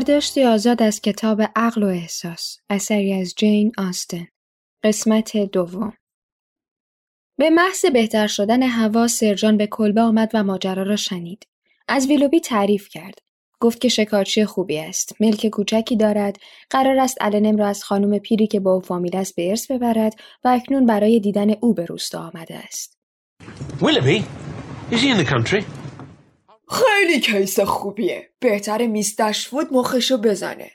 برداشتی آزاد از کتاب عقل و احساس اثری از جین آستن. قسمت دوم. به محض بهتر شدن هوا سرجان به کلبه آمد و ماجرا را شنید. از ویلوبی تعریف کرد. گفت که شکارچی خوبی است. ملک کوچکی دارد. قرار است النم را از خانم پیری که با او فامیل است به ارث ببرد و اکنون برای دیدن او به روستا آمده است. Willoughby? Is he in? خیلی کیس خوبیه. بهتر میستش فود مخشو بزنه.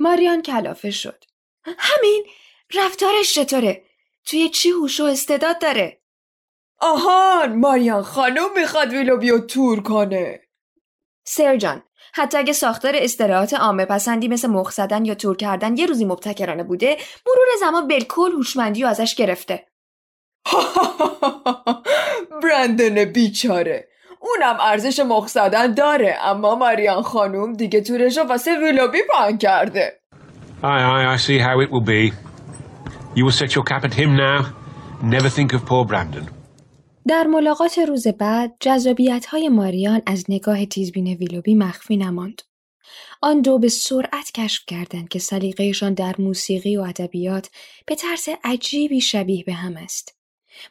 ماریان کلافه شد. همین؟ رفتارش چطوره؟ توی چی هوش و استعداد داره؟ آهان! ماریان خانم می‌خواد ویلوبی رو تور کنه. سرجان حتی اگه ساختار استراحات عامه پسندی مثل مخ زدن یا تور کردن یه روزی مبتکرانه بوده مرور زمان بالکل هوشمندی و ازش گرفته. برندن بیچاره. اونم ارزش مخ زدن داره اما ماریان خانوم دیگه تورش رو واسه ویلوبی پان کرده Aye, aye, I see how it will be. You will set your cap at him now. Never think of poor Brandon. در ملاقات روز بعد جذابیت های ماریان از نگاه تیزبین ویلوبی مخفی نماند. آن دو به سرعت کشف کردند که سلیقه‌شان در موسیقی و ادبیات به طرز عجیبی شبیه به هم است.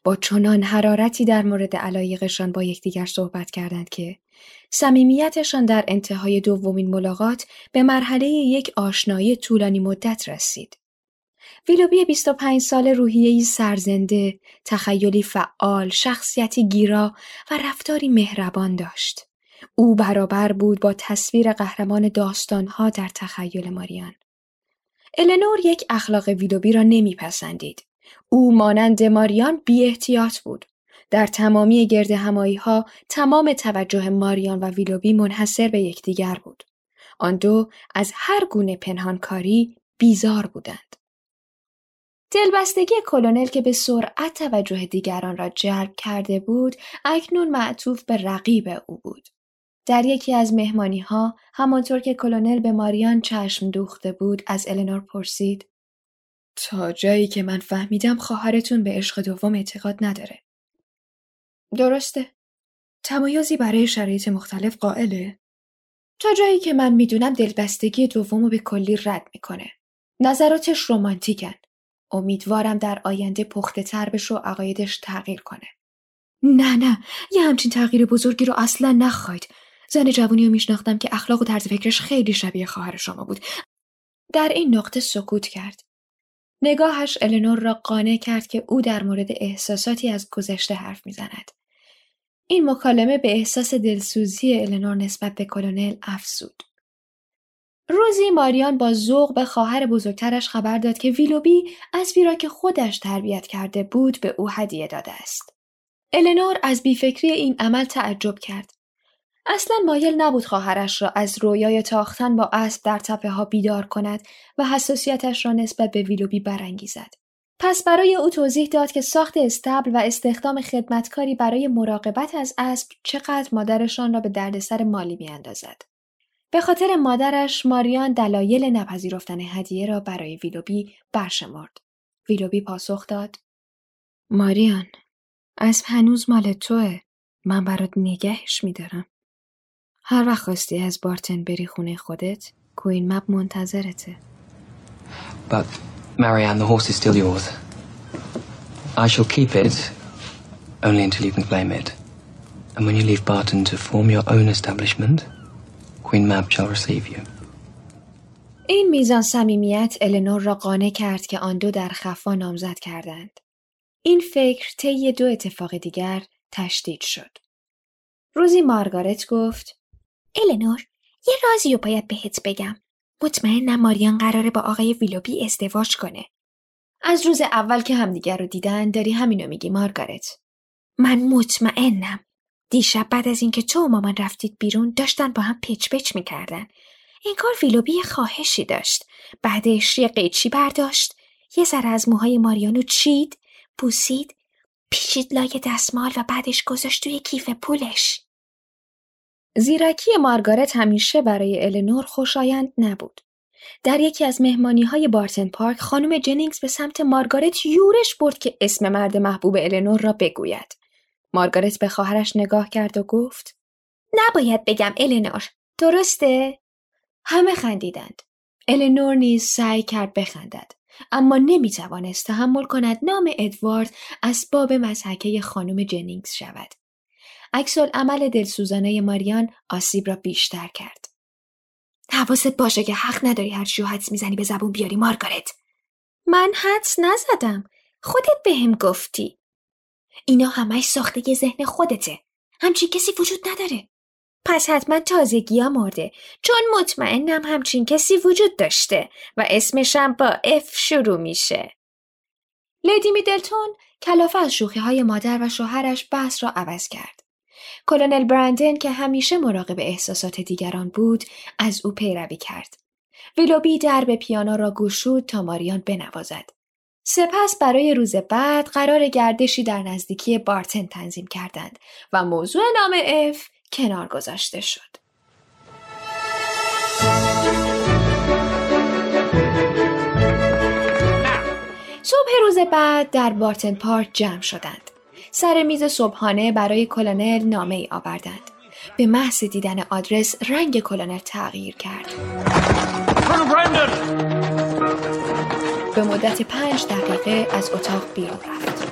با چنان حرارتی در مورد علایقشان با یکدیگر صحبت کردند که صمیمیتشان در انتهای دومین ملاقات به مرحله یک آشنایی طولانی مدت رسید. ویلوبی 25 سال روحیه‌ای سرزنده، تخیلی فعال، شخصیتی گیرا و رفتاری مهربان داشت. او برابر بود با تصویر قهرمان داستانها در تخیل ماریان. النور یک اخلاق ویلوبی را نمیپسندید. او مانند ماریان بی احتیاط بود. در تمامی گرد همایی ها تمام توجه ماریان و ویلوبی منحصر به یکدیگر بود. آن دو از هر گونه پنهانکاری بیزار بودند. دلبستگی کلونل که به سرعت توجه دیگران را جلب کرده بود اکنون معطوف به رقیب او بود. در یکی از مهمانی ها همانطور که کلونل به ماریان چشم دوخته بود از النور پرسید تا جایی که من فهمیدم خواهرتون به عشق دوم اعتقاد نداره. درسته. تمایزی برای شرایط مختلف قائله. تا جایی که من می‌دونم دلبستگی دوم رو به کلی رد می‌کنه. نظراتش رومانتیکن. امیدوارم در آینده پخته تر بشه و عقایدش تغییر کنه. نه نه یه همچین تغییر بزرگی رو اصلا نخواید. زن جوانی رو میشناختم که اخلاق و طرز فکرش خیلی شبیه خواهر شما بود. در این نقطه سکوت کرد. نگاهش النور را قانع کرد که او در مورد احساساتی از گذشته حرف می‌زند. این مکالمه به احساس دلسوزی النور نسبت به کلونل افزود. روزی ماریان با ذوق به خواهر بزرگترش خبر داد که ویلوبی از را که خودش تربیت کرده بود به او هدیه داده است. النور از بیفکری این عمل تعجب کرد. اصلا مایل نبود خواهرش را از رویای تاختن با اسب در تپه ها بیدار کند و حساسیتش را نسبت به ویلوبی برانگیزد. پس برای او توضیح داد که ساخت استبل و استخدام خدمتکاری برای مراقبت از اسب چقدر مادرشان را به دردسر مالی میاندازد. به خاطر مادرش ماریان دلایل نپذیرفتن هدیه را برای ویلوبی برشمرد. ویلوبی پاسخ داد: ماریان، اسب هنوز مال توه. من برات نگهش میدارم. هر وقت خواستی از بارتن بری خونه خودت کوین مپ منتظرته But, Marianne, the horse is still yours. I shall keep it only until you can claim it. And when you leave Barton to form your own establishment, Queen Mab shall receive you. این میزان صمیمیت النور را قانع کرد که آن دو در خفا نامزد کردند. این فکر طی دو اتفاق دیگر تشدید شد. روزی مارگارت گفت النور یه رازی رو باید بهت بگم. مطمئنم ماریان قراره با آقای ویلوبی ازدواج کنه. از روز اول که همدیگر رو دیدن داری همینو میگی مارگارت. من مطمئنم. دیشب بعد از اینکه تو و مامان رفتید بیرون داشتن با هم پچ پچ می‌کردن. کار ویلوبی خواهشی داشت. بعدش یه قیچی برداشت. یه ذره از موهای ماریانو چید. بوسید. پیچید لای دستمال و بعدش گذاشت توی کیف پولش. زیرکی مارگارت همیشه برای النور خوشایند نبود. در یکی از مهمانی های بارتن پارک خانم جنینگز به سمت مارگارت یورش برد که اسم مرد محبوب النور را بگوید. مارگارت به خواهرش نگاه کرد و گفت نباید بگم النور. درسته؟ همه خندیدند. النور نیز سعی کرد بخندد. اما نمی توانست تحمل کند نام ادوارد اسباب مزحکه خانم جنینگز شود. عکس عمل دلسوزانه ماریان آسیب را بیشتر کرد. حواست باشه که حق نداری هر چیو حدس می‌زنی به زبون بیاری مارگارت. من حدس نزدم. خودت بهم گفتی. اینا همش ساخته ذهن خودته. همچین کسی وجود نداره. پس حتما تازگی ها مرده چون مطمئنم همچین کسی وجود داشته و اسمشم با F شروع میشه. لیدی میدلتون کلافه از شوخی های مادر و شوهرش بحث را عوض کرد. کلونل برندن که همیشه مراقب احساسات دیگران بود از او پیروی کرد. ویلوبی درب پیانو را گشود تا ماریان بنوازد. سپس برای روز بعد قرار گردشی در نزدیکی بارتن تنظیم کردند و موضوع نام اف کنار گذاشته شد. صبح روز بعد در بارتن پارک جمع شدند. سر میز صبحانه برای کلونل نامه ای آوردند. به محض دیدن آدرس رنگ کلونل تغییر کرد. به مدت پنج دقیقه از اتاق بیرون رفت.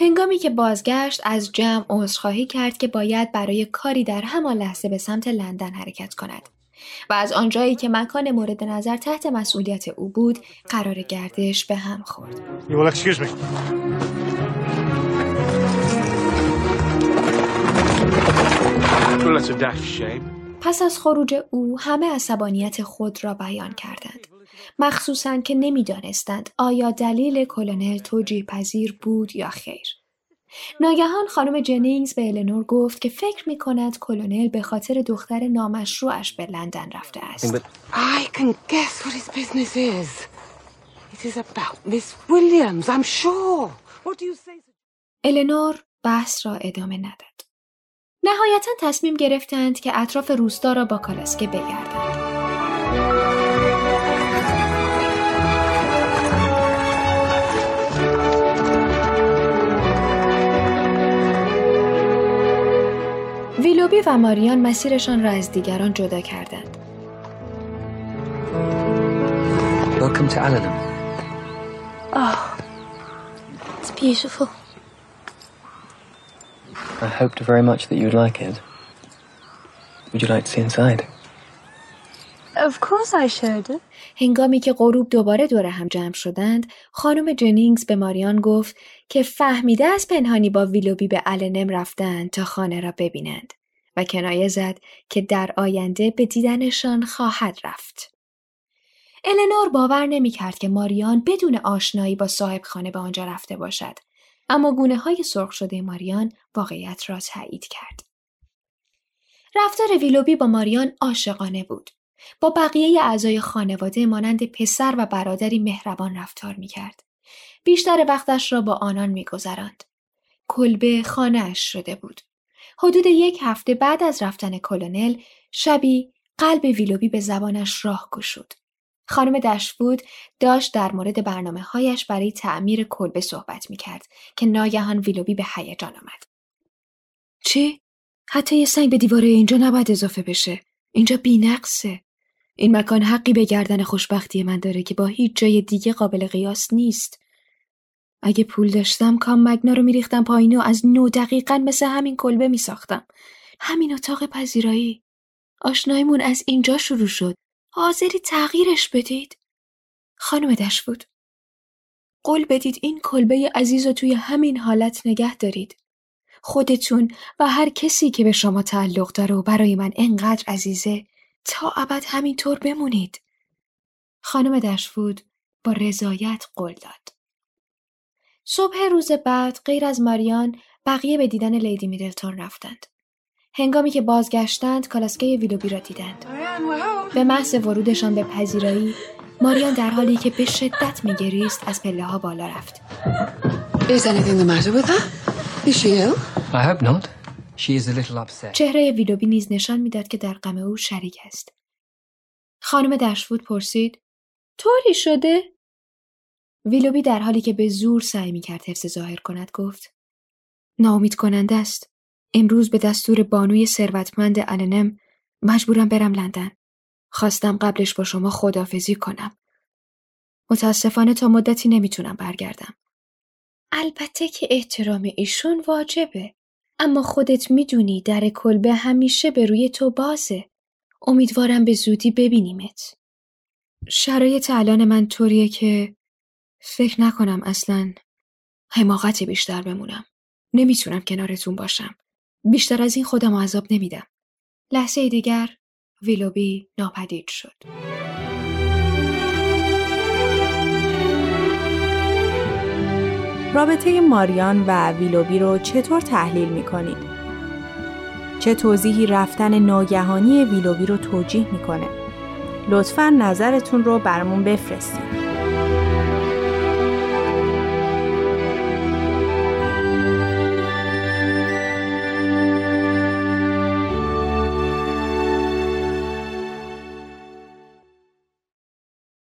هنگامی که بازگشت از جمع عذرخواهی کرد که باید برای کاری در همان لحظه به سمت لندن حرکت کند و از آنجایی که مکان مورد نظر تحت مسئولیت او بود قرار گردش به هم خورد. پس از خروج او همه عصبانیت خود را بیان کردند. مخصوصا که نمی‌دانستند آیا دلیل کلونل توجیه پذیر بود یا خیر. ناگهان خانم جنینگز به النور گفت که فکر می کند کلونل به خاطر دختر نامشروعش به لندن رفته است. I can guess what his business is. It is about Miss Williams, I'm sure. What do you say? النور بحث را ادامه نداد. نهایتا تصمیم گرفتند که اطراف روستا را با کالاسکه بگردند. ویلوبی و ماریان مسیرشان را از دیگران جدا کردند. welcome to Allenham. It's beautiful. I hoped very much that you would like it. Would you like to see inside? Of course I should. هنگامی که غروب دوباره دور هم جمع شدند، خانم جنینگز به ماریان گفت که فهمیده از پنهانی با ویلوبی به النم رفتند تا خانه را ببینند و کنایه زد که در آینده به دیدنشان خواهد رفت. النور باور نمی کرد که ماریان بدون آشنایی با صاحب خانه به آنجا رفته باشد. اما گونه های سرخ شده ماریان واقعیت را تایید کرد. رفتار ویلوبی با ماریان عاشقانه بود. با بقیه اعضای خانواده مانند پسر و برادری مهربان رفتار می کرد. بیشتر وقتش را با آنان می گذراند. کلبه خانهاش شده بود. حدود یک هفته بعد از رفتن کلونل شبی قلب ویلوبی به زبانش راه گشود. خانم دشفود داشت در مورد برنامه هایش برای تعمیر کلبه صحبت می کرد که ناگهان ویلوبی به هیجان آمد. چی؟ حتی یه سنگ به دیواره اینجا نباید اضافه بشه. اینجا بینقصه. این مکان حقی به گردن خوشبختی من داره که با هیچ جای دیگه قابل قیاس نیست. اگه پول داشتم کام مگنا رو میریختم پایین و از نو دقیقا مثل همین کلبه میساختم. همین اتاق پذیرایی. آشنایمون از اینجا شروع شد. حاضری تغییرش بدید؟ خانم دشفود. قول بدید این کلبه عزیز رو توی همین حالت نگه دارید. خودتون و هر کسی که به شما تعلق داره و برای من انقدر عزیزه تا ابد همینطور بمونید. خانم دشفود با رضایت قول داد. صبح روز بعد غیر از ماریان بقیه به دیدن لیدی میدلتون رفتند. هنگامی که بازگشتند کالاسکه ویلوبی را دیدند. به محض ورودشان به پذیرایی ماریان در حالی که به شدت میگریست از پله ها بالا رفت. Is anything the matter with her? Is she ill? I hope not. She is a little upset. چهره ویلوبی نیز نشان می‌داد که در غم او شریک است. خانم دشفود پرسید طوری شده؟ ویلوبی در حالی که به زور سعی می‌کرد حفظ ظاهر کند گفت ناامید کننده است. امروز به دستور بانوی ثروتمند النم مجبورم برم لندن. خواستم قبلش با شما خدافزی کنم. متاسفانه تا مدتی نمی‌تونم برگردم. البته که احترام ایشون واجبه. اما خودت می‌دونی در کلبه همیشه به روی تو بازه. امیدوارم به زودی ببینیمت. شرایط الان من طوریه که فکر نکنم اصلا حماقتی بیشتر بمونم. نمی‌تونم کنارتون باشم. بیشتر از این خودم عذاب نمیدم. لحظه دیگر ویلوبی ناپدید شد. رابطه ماریان و ویلوبی رو چطور تحلیل می کنید؟ چه توضیحی رفتن ناگهانی ویلوبی رو توجیه می‌کنه؟ لطفا نظرتون رو برامون بفرستید.